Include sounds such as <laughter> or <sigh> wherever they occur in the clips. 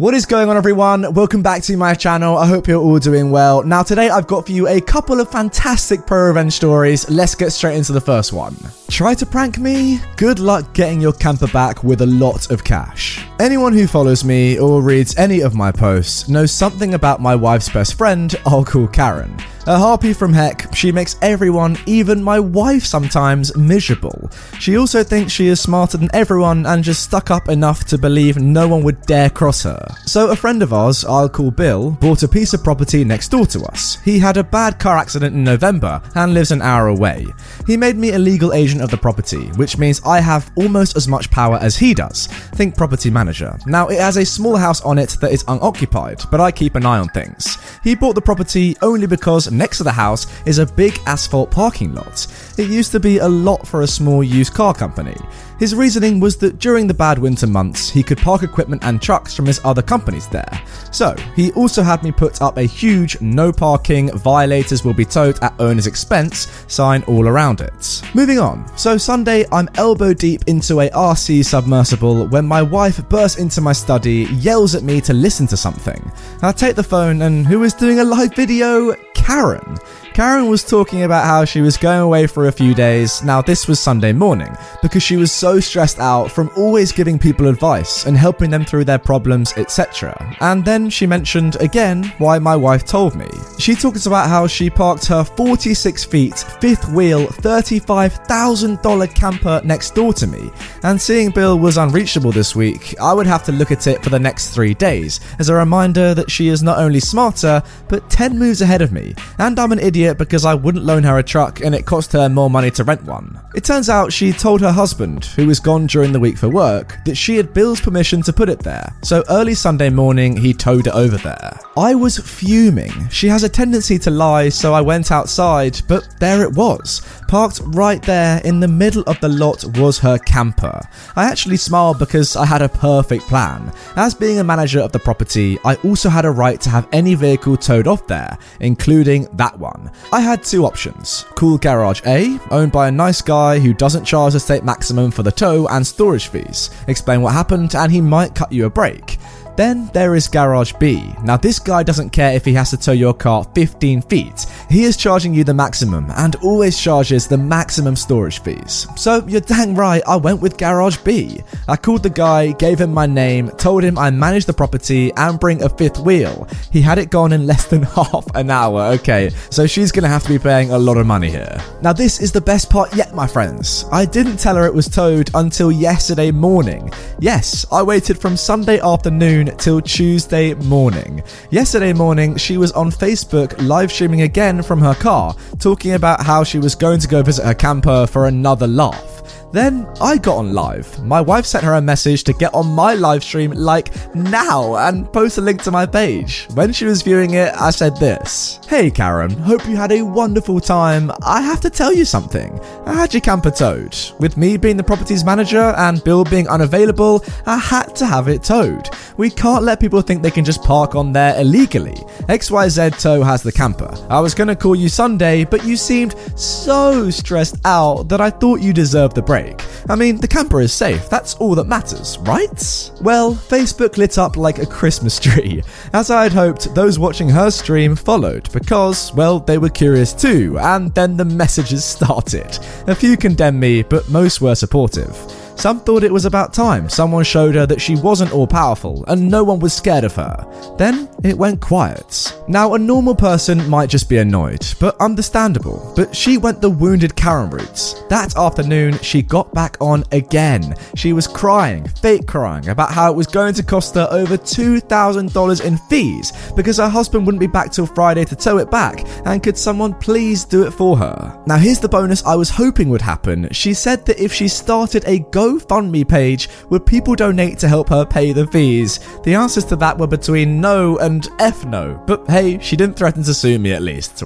What is going on everyone? Welcome back to my channel. I hope you're all doing well. Now today I've got for you a couple of fantastic pro revenge stories. Let's get straight into the first one. Try to prank me? Good luck getting your camper back with a lot of cash. Anyone who follows me or reads any of my posts knows something about my wife's best friend I'll call Karen. A harpy from heck, she makes everyone, even my wife sometimes, miserable. She also thinks she is smarter than everyone and just stuck up enough to believe no one would dare cross her. So a friend of ours, I'll call Bill, bought a piece of property next door to us. He had a bad car accident in November and lives an hour away. He made me a legal agent of the property, which means I have almost as much power as he does. Think property manager. Now it has a small house on it that is unoccupied, but I keep an eye on things. He bought the property only because next to the house is a big asphalt parking lot. It used to be a lot for a small used car company. His reasoning was that during the bad winter months, he could park equipment and trucks from his other companies there. So, he also had me put up a huge no parking, violators will be towed at owner's expense sign all around it. Moving on. So, Sunday, I'm elbow deep into a RC submersible when my wife bursts into my study, yells at me to listen to something. I take the phone, and who is doing a live video? Karen. Karen was talking about how she was going away for a few days. Now, this was Sunday morning because she was so stressed out from always giving people advice and helping them through their problems, etc. And then she mentioned again why my wife told me. She talks about how she parked her 46 feet, fifth wheel, $35,000 camper next door to me. And seeing Bill was unreachable this week, I would have to look at it for the next three days as a reminder that she is not only smarter, but 10 moves ahead of me. And I'm an idiot because I wouldn't loan her a truck and it cost her more money to rent one. It turns out she told her husband, who was gone during the week for work, that she had Bill's permission to put it there. So early Sunday morning, he towed it over there. I was fuming. She has a tendency to lie, so I went outside, but there it was. Parked right there in the middle of the lot was her camper. I actually smiled because I had a perfect plan. As being a manager of the property, I also had a right to have any vehicle towed off there, including that one. I had two options. Cool Garage A, owned by a nice guy who doesn't charge the state maximum for the tow and storage fees. Explain what happened and he might cut you a break. Then there is Garage B. Now, this guy doesn't care if he has to tow your car 15 feet. He is charging you the maximum and always charges the maximum storage fees. So, you're dang right, I went with Garage B. I called the guy, gave him my name, told him I manage the property and bring a fifth wheel. He had it gone in less than <laughs> half an hour. Okay, so she's gonna have to be paying a lot of money here. Now, this is the best part yet, my friends. I didn't tell her it was towed until yesterday morning. Yes, I waited from Sunday afternoon till Tuesday morning. Yesterday morning, she was on Facebook live streaming again from her car, talking about how she was going to go visit her camper for another laugh. Then I got on live. My wife sent her a message to get on my live stream like now and post a link to my page. When she was viewing it, I said this Hey Karen, hope you had a wonderful time. I have to tell you something. I had your camper towed. With me being the property's manager and Bill being unavailable, I had to have it towed. We can't let people think they can just park on there illegally. XYZ Tow has the camper. I was gonna call you Sunday, but you seemed so stressed out that I thought you deserved the break. I mean, the camper is safe, that's all that matters, right? Well, Facebook lit up like a Christmas <laughs> tree. As I had hoped, those watching her stream followed because, well, they were curious too, and then the messages <laughs> started. A few condemned me, but most were supportive. Some thought it was about time someone showed her that she wasn't all powerful and no one was scared of her. Then it went quiet. Now, a normal person might just be annoyed, but understandable. But she went the wounded Karen route. That afternoon, she got back on again. She was crying, fake crying, about how it was going to cost her over $2,000 in fees because her husband wouldn't be back till Friday to tow it back, and could someone please do it for her? Now, here's the bonus I was hoping would happen. She said that if she started a Go GoFundMe page would people donate to help her pay the fees? The answers to that were between no and F no. But hey, she didn't threaten to sue me at least.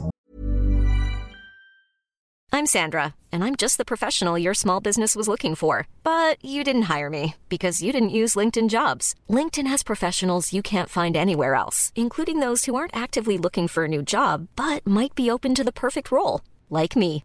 I'm Sandra, and I'm just the professional your small business was looking for. But you didn't hire me because you didn't use LinkedIn jobs. LinkedIn has professionals you can't find anywhere else, including those who aren't actively looking for a new job but might be open to the perfect role, like me.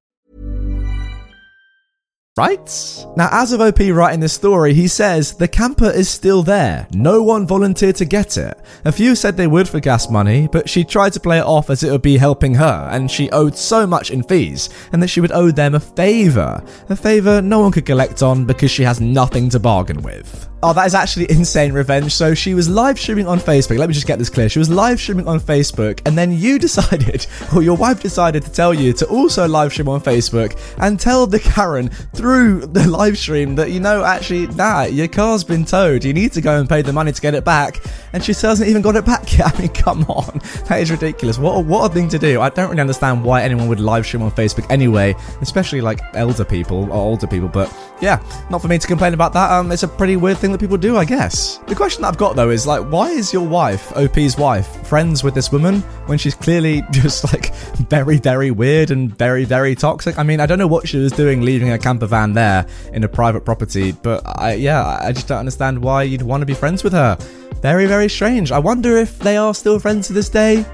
Right? Now, as of OP writing this story, he says the camper is still there. No one volunteered to get it. A few said they would for gas money, but she tried to play it off as it would be helping her, and she owed so much in fees, and that she would owe them a favour. A favour no one could collect on because she has nothing to bargain with. Oh, that is actually <laughs> insane revenge. So she was live streaming on Facebook. Let me just get this clear. She was live streaming on Facebook, and then you <laughs> decided, or your wife decided to tell you to also live stream on Facebook and tell the Karen through the live stream that, you know, actually, nah, your car's been towed. You need to go and pay the money to get it back. And she still hasn't even got it back yet. <laughs> I mean, come on. That is ridiculous. What a, what a thing to do. I don't really understand why anyone would live stream on Facebook anyway, especially like elder people or older people. But yeah, not for me to complain about that. Um, It's a pretty weird thing that people do, I guess. The question that I've got though is like, why is your wife, OP's wife, friends with this woman when she's clearly <laughs> just like very, very weird and very, very toxic? I mean, I don't know what she was doing leaving a camper van there in a private property, but I, yeah, I just don't understand why you'd want to be friends with her. Very, very strange. I wonder if they are still friends to this day.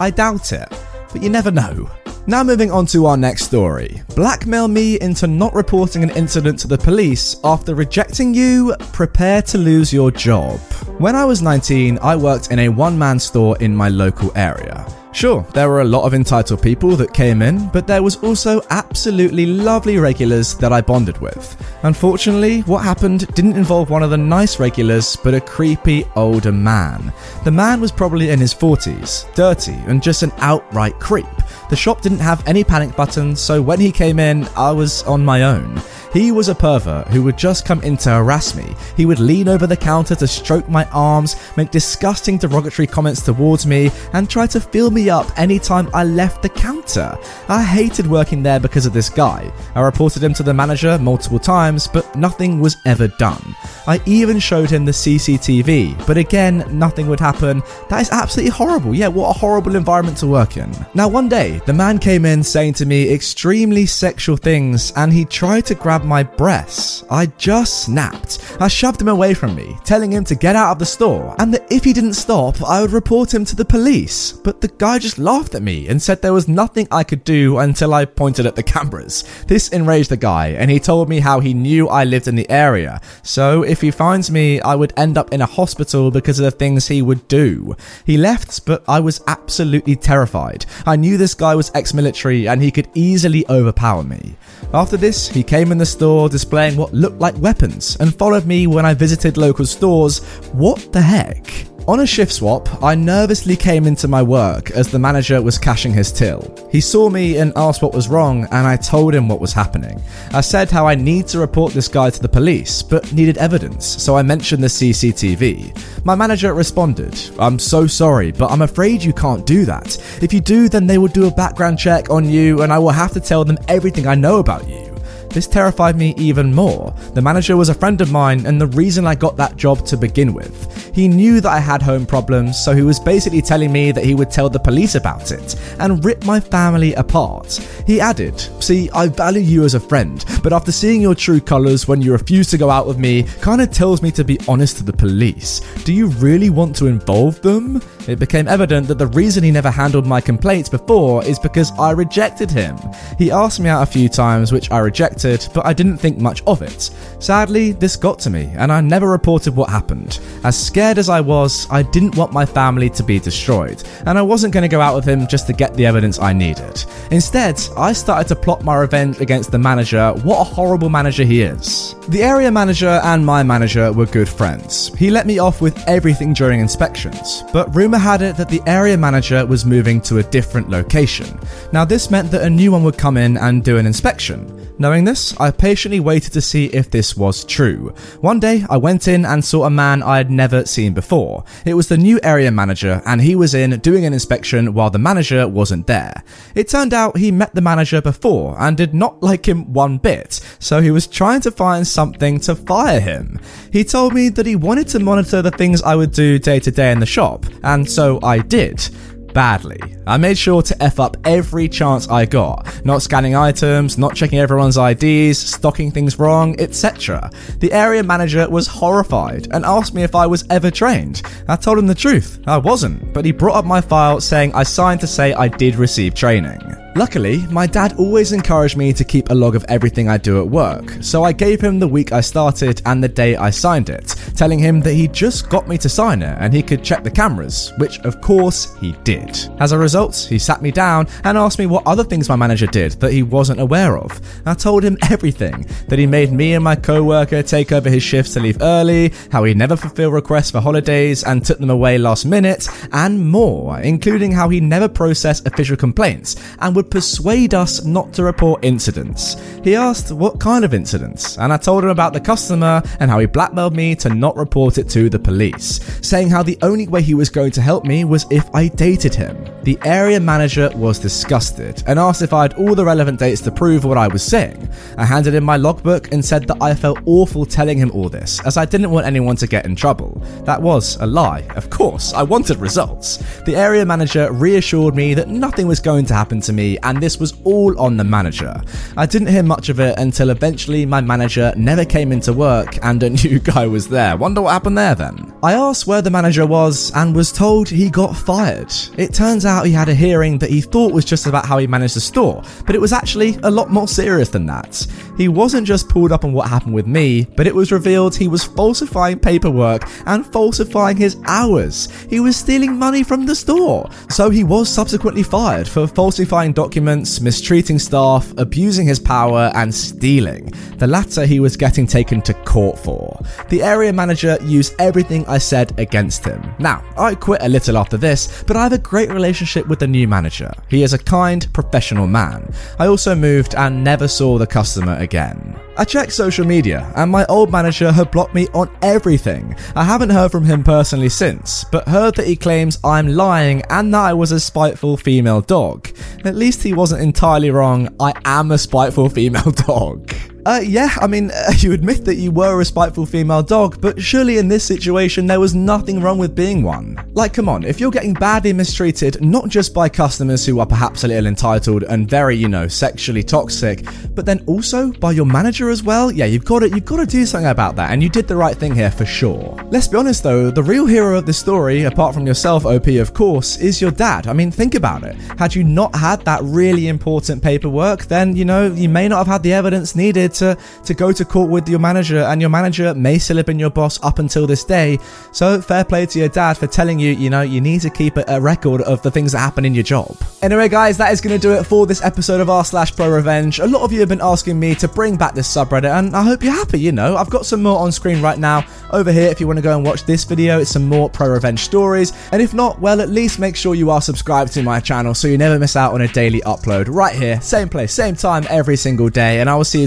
I doubt it, but you never know. Now, moving on to our next story. Blackmail me into not reporting an incident to the police after rejecting you, prepare to lose your job. When I was 19, I worked in a one man store in my local area. Sure, there were a lot of entitled people that came in, but there was also absolutely lovely regulars that I bonded with. Unfortunately, what happened didn't involve one of the nice regulars, but a creepy older man. The man was probably in his 40s, dirty, and just an outright creep. The shop didn't have any panic buttons, so when he came in, I was on my own. He was a pervert who would just come in to harass me. He would lean over the counter to stroke my arms, make disgusting derogatory comments towards me, and try to fill me up anytime I left the counter. I hated working there because of this guy. I reported him to the manager multiple times, but nothing was ever done. I even showed him the CCTV, but again, nothing would happen. That is absolutely horrible. Yeah, what a horrible environment to work in. Now, one day, the man came in saying to me extremely sexual things, and he tried to grab my breasts. I just snapped. I shoved him away from me, telling him to get out of the store, and that if he didn't stop, I would report him to the police. But the guy just laughed at me and said there was nothing I could do until I pointed at the cameras. This enraged the guy, and he told me how he knew I lived in the area. So if he finds me, I would end up in a hospital because of the things he would do. He left, but I was absolutely terrified. I knew this guy was ex military and he could easily overpower me. After this, he came in the store displaying what looked like weapons and followed me when I visited local stores. What the heck? On a shift swap, I nervously came into my work as the manager was cashing his till. He saw me and asked what was wrong, and I told him what was happening. I said how I need to report this guy to the police, but needed evidence, so I mentioned the CCTV. My manager responded, I'm so sorry, but I'm afraid you can't do that. If you do, then they will do a background check on you, and I will have to tell them everything I know about you. This terrified me even more. The manager was a friend of mine and the reason I got that job to begin with. He knew that I had home problems, so he was basically telling me that he would tell the police about it and rip my family apart. He added, See, I value you as a friend, but after seeing your true colours when you refuse to go out with me, kinda tells me to be honest to the police. Do you really want to involve them? It became evident that the reason he never handled my complaints before is because I rejected him. He asked me out a few times, which I rejected, but I didn't think much of it. Sadly, this got to me, and I never reported what happened. As scared as I was, I didn't want my family to be destroyed, and I wasn't going to go out with him just to get the evidence I needed. Instead, I started to plot my revenge against the manager. What a horrible manager he is. The area manager and my manager were good friends. He let me off with everything during inspections, but rumour had it that the area manager was moving to a different location. Now, this meant that a new one would come in and do an inspection. Knowing this, I patiently waited to see if this was true. One day, I went in and saw a man I had never seen before. It was the new area manager, and he was in doing an inspection while the manager wasn't there. It turned out he met the manager before and did not like him one bit, so he was trying to find something to fire him. He told me that he wanted to monitor the things I would do day to day in the shop, and so I did badly. I made sure to F up every chance I got, not scanning items, not checking everyone's IDs, stocking things wrong, etc. The area manager was horrified and asked me if I was ever trained. I told him the truth, I wasn't, but he brought up my file saying I signed to say I did receive training. Luckily, my dad always encouraged me to keep a log of everything I do at work, so I gave him the week I started and the day I signed it, telling him that he just got me to sign it and he could check the cameras, which of course he did. As a result, he sat me down and asked me what other things my manager did that he wasn't aware of. I told him <laughs> everything that he made me and my co worker take over his shifts to leave early, how he never fulfilled requests for holidays and took them away last minute, and more, including how he never processed official complaints and would would persuade us not to report incidents. He asked what kind of incidents, and I told him about the customer and how he blackmailed me to not report it to the police, saying how the only way he was going to help me was if I dated him. The area manager was disgusted and asked if I had all the relevant dates to prove what I was saying. I handed him my logbook and said that I felt awful telling him all this, as I didn't want anyone to get in trouble. That was a lie, of course, I wanted results. The area manager reassured me that nothing was going to happen to me and this was all on the manager. I didn't hear much of it until eventually my manager never came into work and a <laughs> new guy was there. Wonder what happened there then? I asked where the manager was and was told he got fired. It turns out he had a hearing that he thought was just about how he managed the store, but it was actually a lot more serious than that. He wasn't just pulled up on what happened with me, but it was revealed he was falsifying paperwork and falsifying his hours. He was stealing money from the store. So he was subsequently fired for falsifying documents, mistreating staff, abusing his power, and stealing. The latter he was getting taken to court for. The area manager used everything I said against him. Now, I quit a little after this, but I have a great relationship with the new manager. He is a kind, professional man. I also moved and never saw the customer again. I checked social media, and my old manager had blocked me on everything. I haven't heard from him personally since, but heard that he claims I'm lying and that I was a spiteful female dog. At least he wasn't entirely wrong, I am a spiteful <laughs> female dog. Uh, yeah, I mean, <laughs> you admit that you were a spiteful female dog, but surely in this situation there was nothing wrong with being one. Like, come on, if you're getting badly mistreated, not just by customers who are perhaps a little entitled and very, you know, sexually toxic, but then also by your manager as well, yeah, you've got to you've got to do something about that, and you did the right thing here for sure. Let's be honest though, the real hero of the story, apart from yourself, OP, of course, is your dad. I mean, think about it. Had you not had that really important paperwork, then you know you may not have had the evidence needed to, to go to court with your manager, and your manager may still have been your boss up until this day. So, fair play to your dad for telling you, you know, you need to keep a, a record of the things that happen in your job. Anyway, guys, that is going to do it for this episode of r slash pro revenge. A lot of you have been asking me to bring back this subreddit, and I hope you're happy. You know, I've got some more on screen right now over here if you want to go and watch this video. It's some more pro revenge stories, and if not, well, at least make sure you are subscribed to my channel so you never miss out on a daily upload right here, same place, same time, every single day. And I will see you